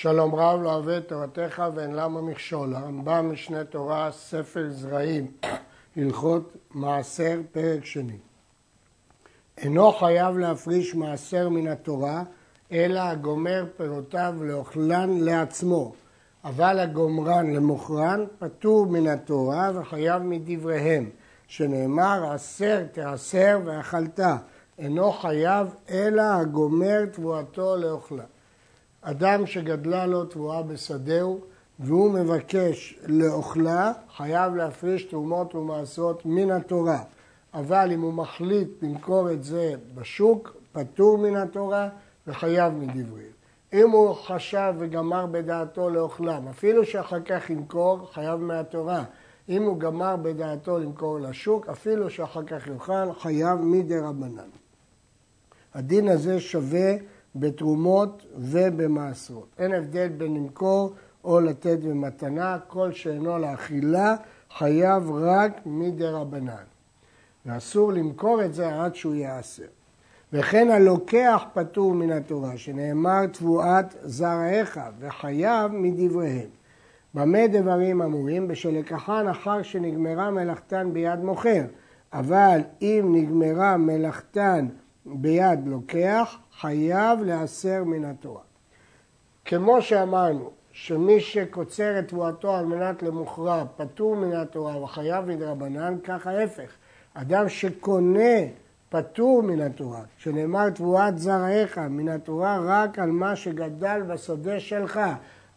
שלום רב לא אוהב את תורתך ואין למה מכשול. הרמב"ם משנה תורה, ספר זרעים, הלכות מעשר, פרק שני. אינו חייב להפריש מעשר מן התורה, אלא הגומר פירותיו לאוכלן לעצמו. אבל הגומרן למוכרן פטור מן התורה וחייב מדבריהם, שנאמר עשר תעשר ואכלת. אינו חייב אלא הגומר תבואתו לאוכלה. אדם שגדלה לו תבואה בשדהו והוא מבקש לאוכלה, חייב להפריש תרומות ומעשרות מן התורה. אבל אם הוא מחליט למכור את זה בשוק, פטור מן התורה וחייב מדבריהם. אם הוא חשב וגמר בדעתו לאוכלם, אפילו שאחר כך ימכור, חייב מהתורה. אם הוא גמר בדעתו למכור לשוק, אפילו שאחר כך יאכל, חייב מדי רבנן. הדין הזה שווה בתרומות ובמעשרות. אין הבדל בין למכור או לתת במתנה, כל שאינו לאכילה חייב רק מדי רבנן. ואסור למכור את זה עד שהוא ייאסר. וכן הלוקח פטור מן התורה, שנאמר תבואת זרעיך וחייב מדבריהם. במה דברים אמורים? בשל לקחן אחר שנגמרה מלאכתן ביד מוכר. אבל אם נגמרה מלאכתן ביד לוקח, חייב להסר מן התורה. כמו שאמרנו, שמי שקוצר את תבואתו על מנת למוכרע פטור מן התורה וחייב מדרבנן, כך ההפך. אדם שקונה פטור מן התורה, שנאמר תבואת זרעיך מן התורה רק על מה שגדל בשדה שלך,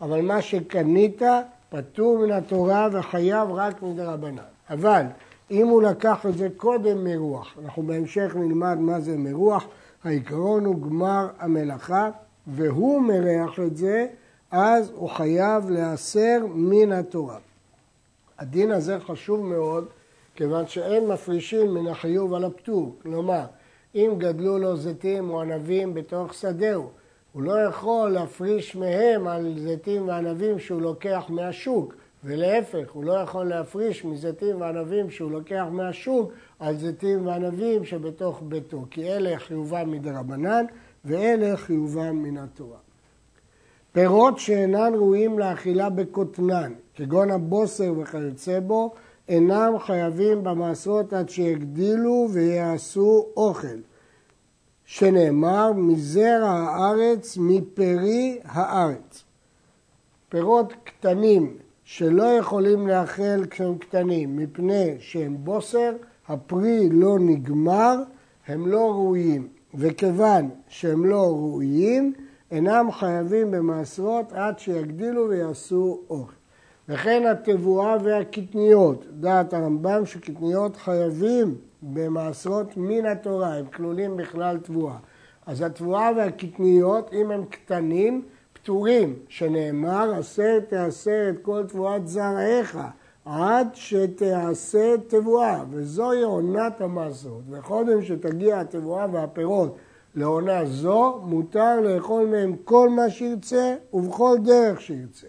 אבל מה שקנית פטור מן התורה וחייב רק מדרבנן. אבל אם הוא לקח את זה קודם מרוח, אנחנו בהמשך נלמד מה זה מרוח, העיקרון הוא גמר המלאכה, והוא מריח את זה, אז הוא חייב להסר מן התורה. הדין הזה חשוב מאוד, כיוון שאין מפרישים מן החיוב על הפטור. כלומר, אם גדלו לו זיתים או ענבים בתוך שדהו, הוא לא יכול להפריש מהם על זיתים וענבים שהוא לוקח מהשוק, ולהפך, הוא לא יכול להפריש מזיתים וענבים שהוא לוקח מהשוק על זיתים וענבים שבתוך ביתו, כי אלה חיובם מדרבנן ואלה חיובם מן התורה. פירות שאינן ראויים לאכילה בקוטנן, כגון הבוסר וכיוצא בו, אינם חייבים במעשרות עד שיגדילו ויעשו אוכל, שנאמר מזרע הארץ, מפרי הארץ. פירות קטנים שלא יכולים לאכל כשהם קטנים, מפני שהם בוסר, הפרי לא נגמר, הם לא ראויים. וכיוון שהם לא ראויים, אינם חייבים במעשרות עד שיגדילו ויעשו אוכל. וכן התבואה והקטניות, דעת הרמב"ם שקטניות חייבים במעשרות מן התורה, הם כלולים בכלל תבואה. אז התבואה והקטניות, אם הם קטנים, פטורים, שנאמר, עשה תעשה את כל תבואת זרעיך, עד שתעשה תבואה, וזוהי עונת המעשרות. וקודם שתגיע התבואה והפירות לעונה זו, מותר לאכול מהם כל מה שירצה ובכל דרך שירצה.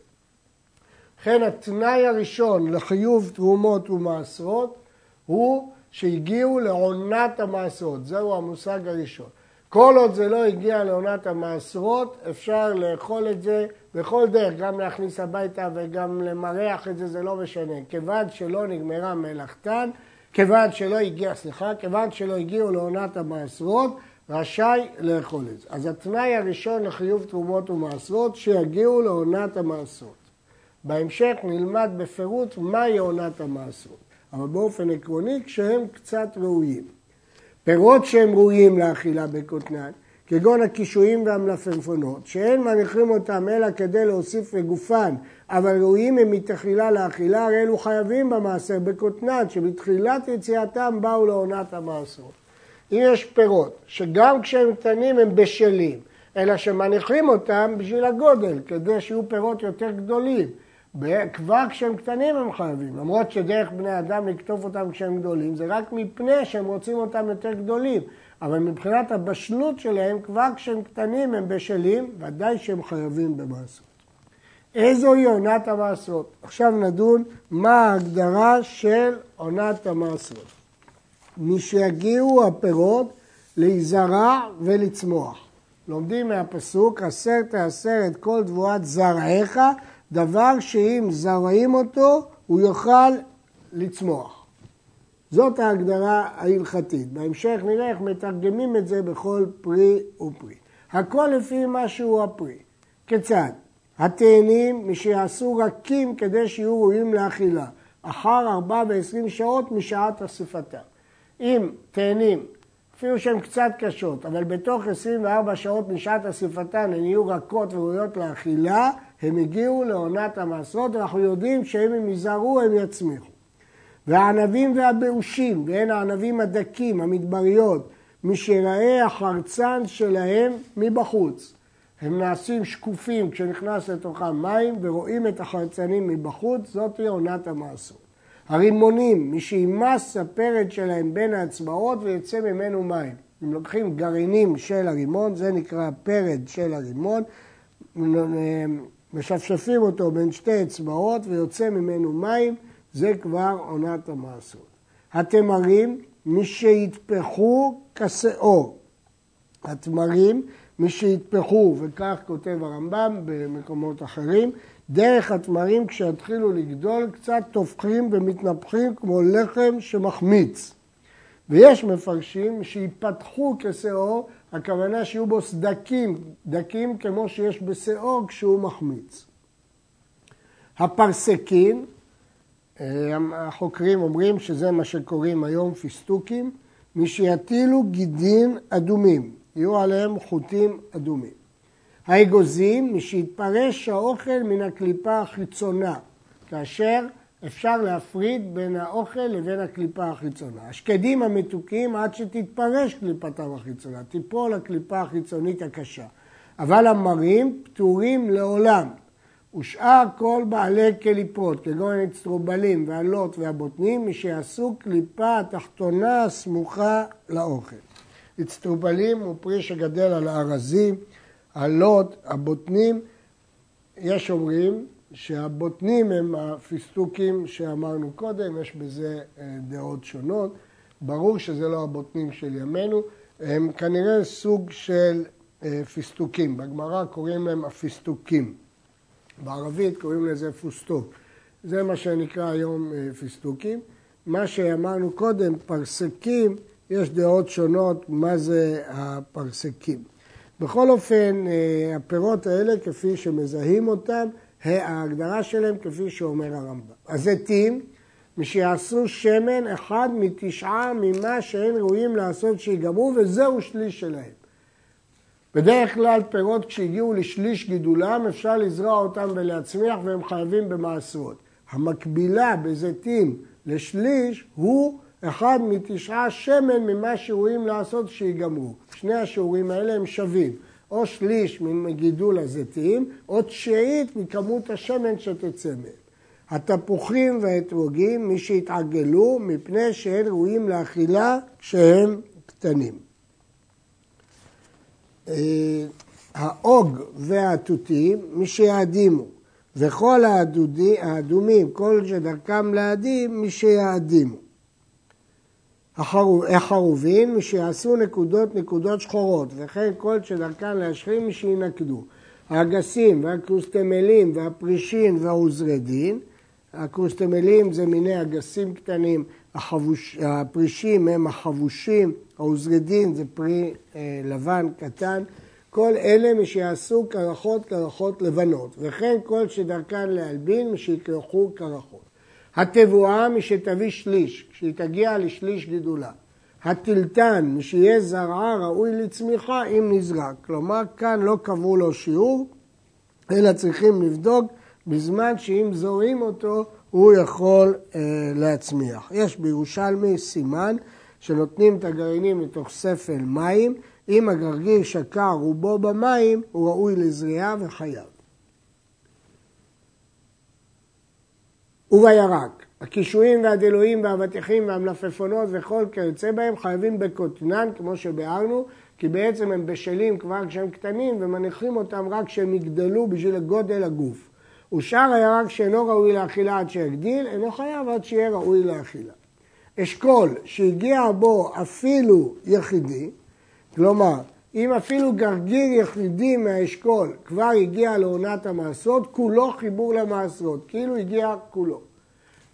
לכן התנאי הראשון לחיוב תרומות ומעשרות הוא שהגיעו לעונת המעשרות, זהו המושג הראשון. כל עוד זה לא הגיע לעונת המעשרות, אפשר לאכול את זה בכל דרך, גם להכניס הביתה וגם למרח את זה, זה לא משנה. כיוון שלא נגמרה מלאכתן, כיוון שלא הגיע, סליחה, כיוון שלא הגיעו לעונת המעשרות, רשאי לאכול את זה. אז התנאי הראשון לחיוב תרומות ומעשרות, שיגיעו לעונת המעשרות. בהמשך נלמד בפירוט מהי עונת המעשרות, אבל באופן עקרוני כשהם קצת ראויים. פירות שהם ראויים לאכילה בקוטנן, כגון הקישואים והמלפפונות, שאין מניחים אותם אלא כדי להוסיף לגופן, אבל ראויים הם מתחילה לאכילה, הרי אלו חייבים במעשר בקוטנן, שבתחילת יציאתם באו לעונת המעשרות. אם יש פירות, שגם כשהם קטנים הם בשלים, אלא שמניחים אותם בשביל הגודל, כדי שיהיו פירות יותר גדולים. כבר כשהם קטנים הם חייבים, למרות שדרך בני אדם לקטוף אותם כשהם גדולים, זה רק מפני שהם רוצים אותם יותר גדולים. אבל מבחינת הבשלות שלהם, כבר כשהם קטנים הם בשלים, ודאי שהם חייבים במעשרות. איזוהי עונת המעשרות? עכשיו נדון מה ההגדרה של עונת המעשרות. משיגיעו הפירות להיזרע ולצמוח. לומדים מהפסוק, עשר תעשר את כל תבואת זרעיך, דבר שאם זרעים אותו, הוא יוכל לצמוח. זאת ההגדרה ההלכתית. בהמשך נראה איך מתרגמים את זה בכל פרי ופרי. הכל לפי מה שהוא הפרי. כיצד? התאנים, משיעשו רכים כדי שיהיו ראויים לאכילה, אחר ארבע ועשרים שעות משעת אספתם. אם תאנים, אפילו שהן קצת קשות, אבל בתוך 24 שעות משעת אספתן הן יהיו רכות וראויות לאכילה, הם הגיעו לעונת המעשרות, ואנחנו יודעים שאם הם ייזהרו הם יצמיחו. והענבים והבאושים, והן הענבים הדקים, המדבריות, משיראה החרצן שלהם מבחוץ. הם נעשים שקופים כשנכנס לתוכם מים ורואים את החרצנים מבחוץ, זאת היא עונת המעשרות. הרימונים, מי שימס הפרד שלהם בין האצבעות ויוצא ממנו מים. אם לוקחים גרעינים של הרימון, זה נקרא פרד של הרימון, משפשפים אותו בין שתי אצבעות ויוצא ממנו מים, זה כבר עונת המעשרות. התמרים, מי שיטפחו כשאור. התמרים, מי שיטפחו, וכך כותב הרמב"ם במקומות אחרים, דרך התמרים כשיתחילו לגדול קצת טופחים ומתנפחים כמו לחם שמחמיץ. ויש מפרשים שיפתחו כשאור, הכוונה שיהיו בו סדקים, דקים כמו שיש בשאור כשהוא מחמיץ. הפרסקים, אה, החוקרים אומרים שזה מה שקוראים היום פיסטוקים, מי שיטילו גידין אדומים, יהיו עליהם חוטים אדומים. האגוזים, משיתפרש האוכל מן הקליפה החיצונה, כאשר אפשר להפריד בין האוכל לבין הקליפה החיצונה. השקדים המתוקים עד שתתפרש קליפתם החיצונה, תיפול הקליפה החיצונית הקשה. אבל המרים פטורים לעולם. ושאר כל בעלי קליפות, כגון אצטרובלים והלוט והבוטנים, משיעשו קליפה התחתונה הסמוכה לאוכל. אצטרובלים הוא פרי שגדל על הארזים, הלוט, הבוטנים, יש אומרים שהבוטנים הם הפיסטוקים שאמרנו קודם, יש בזה אה, דעות שונות. ברור שזה לא הבוטנים של ימינו, הם כנראה סוג של אה, פיסטוקים. בגמרא קוראים להם הפיסטוקים. בערבית קוראים לזה فستق. זה מה שנקרא היום אה, פיסטוקים. מה שאמרנו קודם, פרסקים, יש דעות שונות מה זה הפרסקים. בכל אופן, הפירות האלה, כפי שמזהים אותם, ההגדרה שלהם כפי שאומר הרמב"ם. הזיתים, משיעשו שמן אחד מתשעה ממה שהם ראויים לעשות שיגמרו, וזהו שליש שלהם. בדרך כלל פירות כשהגיעו לשליש גידולם אפשר לזרוע אותם ולהצמיח והם חייבים במעשרות. המקבילה בזיתים לשליש הוא אחד מתשעה שמן ממה שראויים לעשות שיגמרו. שני השיעורים האלה הם שווים. או שליש מגידול הזיתים, או תשיעית מכמות השמן שתצא מהם. התפוחים והאתרוגים, מי שהתעגלו, מפני שהם ראויים לאכילה כשהם קטנים. אה, האוג והתותים, מי שיעדימו, וכל האדומים, כל שדרכם להדים, מי שיעדימו. החרובין, מי שיעשו נקודות נקודות שחורות, וכן כל שדרכן להשחים מי שינקדו. האגסים והקרוסטמלים והפרישין והעוזרדין, הקרוסטמלים זה מיני אגסים קטנים, החבוש, הפרישים הם החבושים, העוזרדין זה פרי אה, לבן קטן, כל אלה מי שיעשו קרחות קרחות לבנות, וכן כל שדרכן להלבין מי שיקרחו קרחות. התבואה משתביא שליש, כשהיא תגיע לשליש גידולה. הטלטן, משיהיה זרעה ראוי לצמיחה אם נזרק. כלומר, כאן לא קבעו לו שיעור, אלא צריכים לבדוק בזמן שאם זורעים אותו, הוא יכול אה, להצמיח. יש בירושלמי סימן שנותנים את הגרעינים לתוך ספל מים, אם הגרגיר שקע רובו במים, הוא ראוי לזריעה וחייב. ובירק. הקישואים והדילויים והאבטיחים והמלפפונות וכל כיוצא בהם חייבים בקוטנן, כמו שביארנו, כי בעצם הם בשלים כבר כשהם קטנים ומניחים אותם רק כשהם יגדלו בשביל גודל הגוף. ושאר הירק שאינו ראוי לאכילה עד שיגדיל, אינו חייב עד שיהיה ראוי לאכילה. אשכול שהגיע בו אפילו יחידי, כלומר, אם אפילו גרגיר יחידי מהאשכול כבר הגיע לעונת המעשרות, כולו חיבור למעשרות, כאילו הגיע כולו.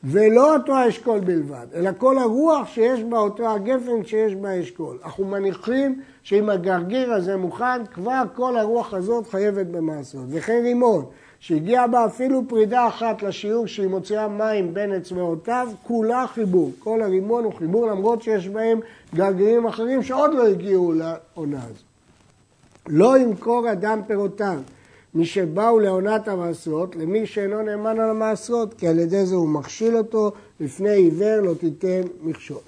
ולא אותו האשכול בלבד, אלא כל הרוח שיש בה אותו הגפן שיש באשכול. אנחנו מניחים שאם הגרגיר הזה מוכן, כבר כל הרוח הזאת חייבת במעשרות. וכן רימון, שהגיע בה אפילו פרידה אחת לשיעור שהיא מוציאה מים בין אצבעותיו, כולה חיבור. כל הרימון הוא חיבור למרות שיש בהם גרגירים אחרים שעוד לא הגיעו לעונה הזו. לא ימכור אדם פירותיו משבאו לעונת המעשרות למי שאינו נאמן על המעשרות, כי על ידי זה הוא מכשיל אותו, לפני עיוור לא תיתן מכשול.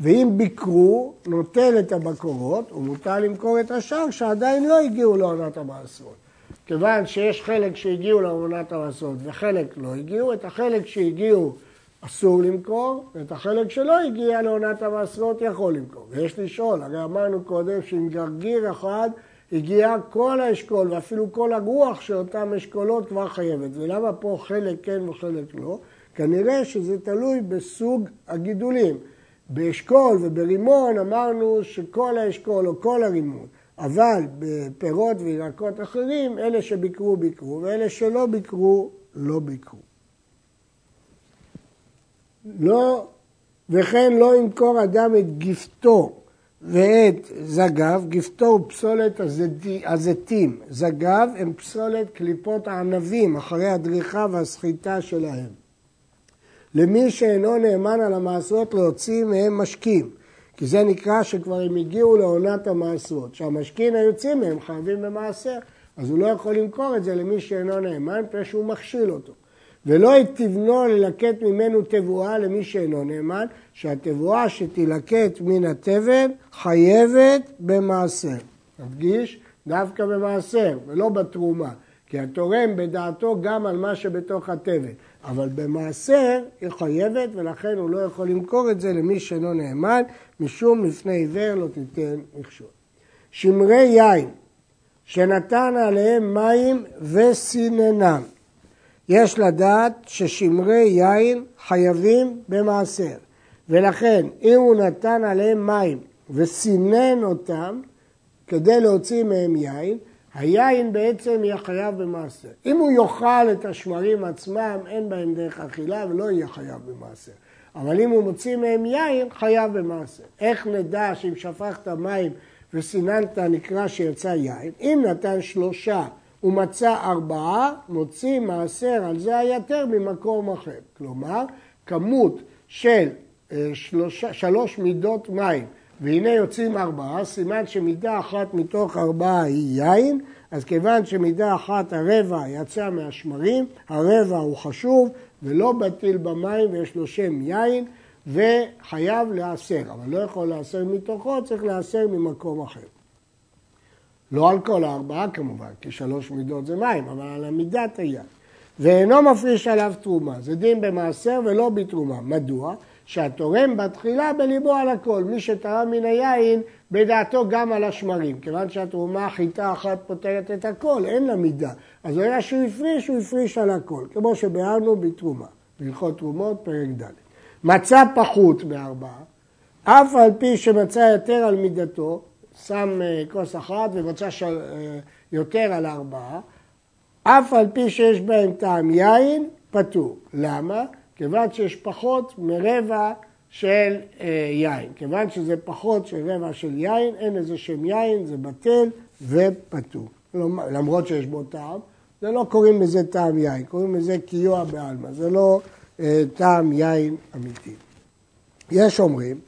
ואם ביקרו, נוטל את הבקורות, ומותר למכור את השאר שעדיין לא הגיעו לעונת המעשרות. כיוון שיש חלק שהגיעו לעונת המעשרות וחלק לא הגיעו, את החלק שהגיעו אסור למכור, ואת החלק שלא הגיע לעונת המעשרות יכול למכור. ויש לשאול, הרי אמרנו קודם שאם גרגיר אחד הגיע כל האשכול ואפילו כל הרוח של אותם אשכולות כבר חייבת. ולמה פה חלק כן וחלק לא? כנראה שזה תלוי בסוג הגידולים. באשכול וברימון אמרנו שכל האשכול או כל הרימון, אבל בפירות וירקות אחרים, אלה שביקרו ביקרו ואלה שלא ביקרו לא ביקרו. לא, וכן לא ימכור אדם את גפתו ואת זגב, גפתו הוא פסולת הזיתים, זגב הם פסולת קליפות הענבים אחרי הדריכה והסחיטה שלהם. למי שאינו נאמן על המעשרות להוציא מהם משקים, כי זה נקרא שכבר הם הגיעו לעונת המעשרות, שהמשקים היוצאים מהם חייבים במעשר, אז הוא לא יכול למכור את זה למי שאינו נאמן, מפני שהוא מכשיל אותו. ולא תבנו ללקט ממנו תבואה למי שאינו נאמן, שהתבואה שתילקט מן התבן חייבת במעשר. נדגיש, דווקא במעשר ולא בתרומה, כי התורם בדעתו גם על מה שבתוך התבן, אבל במעשר היא חייבת ולכן הוא לא יכול למכור את זה למי שאינו נאמן, משום לפני עיוור לא תיתן מכשול. שמרי יין שנתן עליהם מים וסיננם יש לדעת ששמרי יין חייבים במעשר, ולכן אם הוא נתן עליהם מים וסינן אותם כדי להוציא מהם יין, היין בעצם יהיה חייב במעשר. אם הוא יאכל את השמרים עצמם, אין בהם דרך אכילה ולא יהיה חייב במעשר. אבל אם הוא מוציא מהם יין, חייב במעשר. איך נדע שאם שפכת מים וסיננת נקרא שיצא יין? אם נתן שלושה ומצא ארבעה, מוציא מעשר על זה היתר ממקום אחר. כלומר, כמות של אה, שלושה, שלוש מידות מים, והנה יוצאים ארבעה, סימן שמידה אחת מתוך ארבעה היא יין, אז כיוון שמידה אחת הרבע יצא מהשמרים, הרבע הוא חשוב ולא בטיל במים ויש לו שם יין, וחייב להסר, אבל לא יכול להסר מתוכו, צריך להסר ממקום אחר. לא על כל הארבעה כמובן, כי שלוש מידות זה מים, אבל על המידת היד. ואינו מפריש עליו תרומה, זה דין במעשר ולא בתרומה. מדוע? שהתורם בתחילה בליבו על הכל, מי שתרם מן היין בדעתו גם על השמרים, כיוון שהתרומה חיטה אחת פותרת את הכל, אין לה מידה. אז היה שהוא הפריש, הוא הפריש על הכל, כמו שביארנו בתרומה, בהלכות תרומות, פרק ד'. מצא פחות בארבעה, אף על פי שמצא יותר על מידתו, שם אה, כוס אחת ומצא. אה, יותר על ארבעה, אף על פי שיש בהם טעם יין, פטור. למה? כיוון שיש פחות מרבע של אה, יין. כיוון שזה פחות של רבע של יין, אין איזה שם יין, זה בטל ופטור. למרות שיש בו טעם, זה לא קוראים לזה טעם יין, קוראים לזה קיוע בעלמא, זה לא אה, טעם יין אמיתי. יש אומרים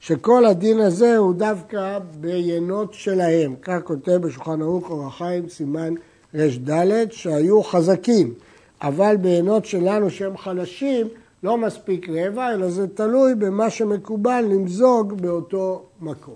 שכל הדין הזה הוא דווקא ביינות שלהם. כך כותב בשולחן ערוך אור החיים סימן ר"ד, שהיו חזקים, אבל ביינות שלנו שהם חלשים לא מספיק רבע, אלא זה תלוי במה שמקובל למזוג באותו מקום.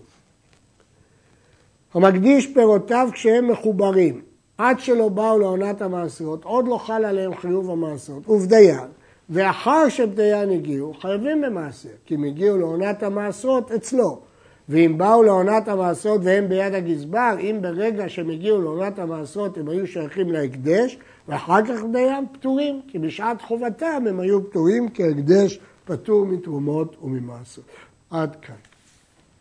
המקדיש פירותיו כשהם מחוברים, עד שלא באו לעונת המעשרות, עוד לא חל עליהם חיוב המעשרות, ובדיין. ואחר שבדיין הגיעו, חייבים במעשר, כי הם הגיעו לעונת המעשרות אצלו. ואם באו לעונת המעשרות והם ביד הגזבר, אם ברגע שהם הגיעו לעונת המעשרות הם היו שייכים להקדש, ואחר כך דיין פטורים, כי בשעת חובתם הם היו פטורים כי ההקדש פטור מתרומות וממעשרות. עד כאן.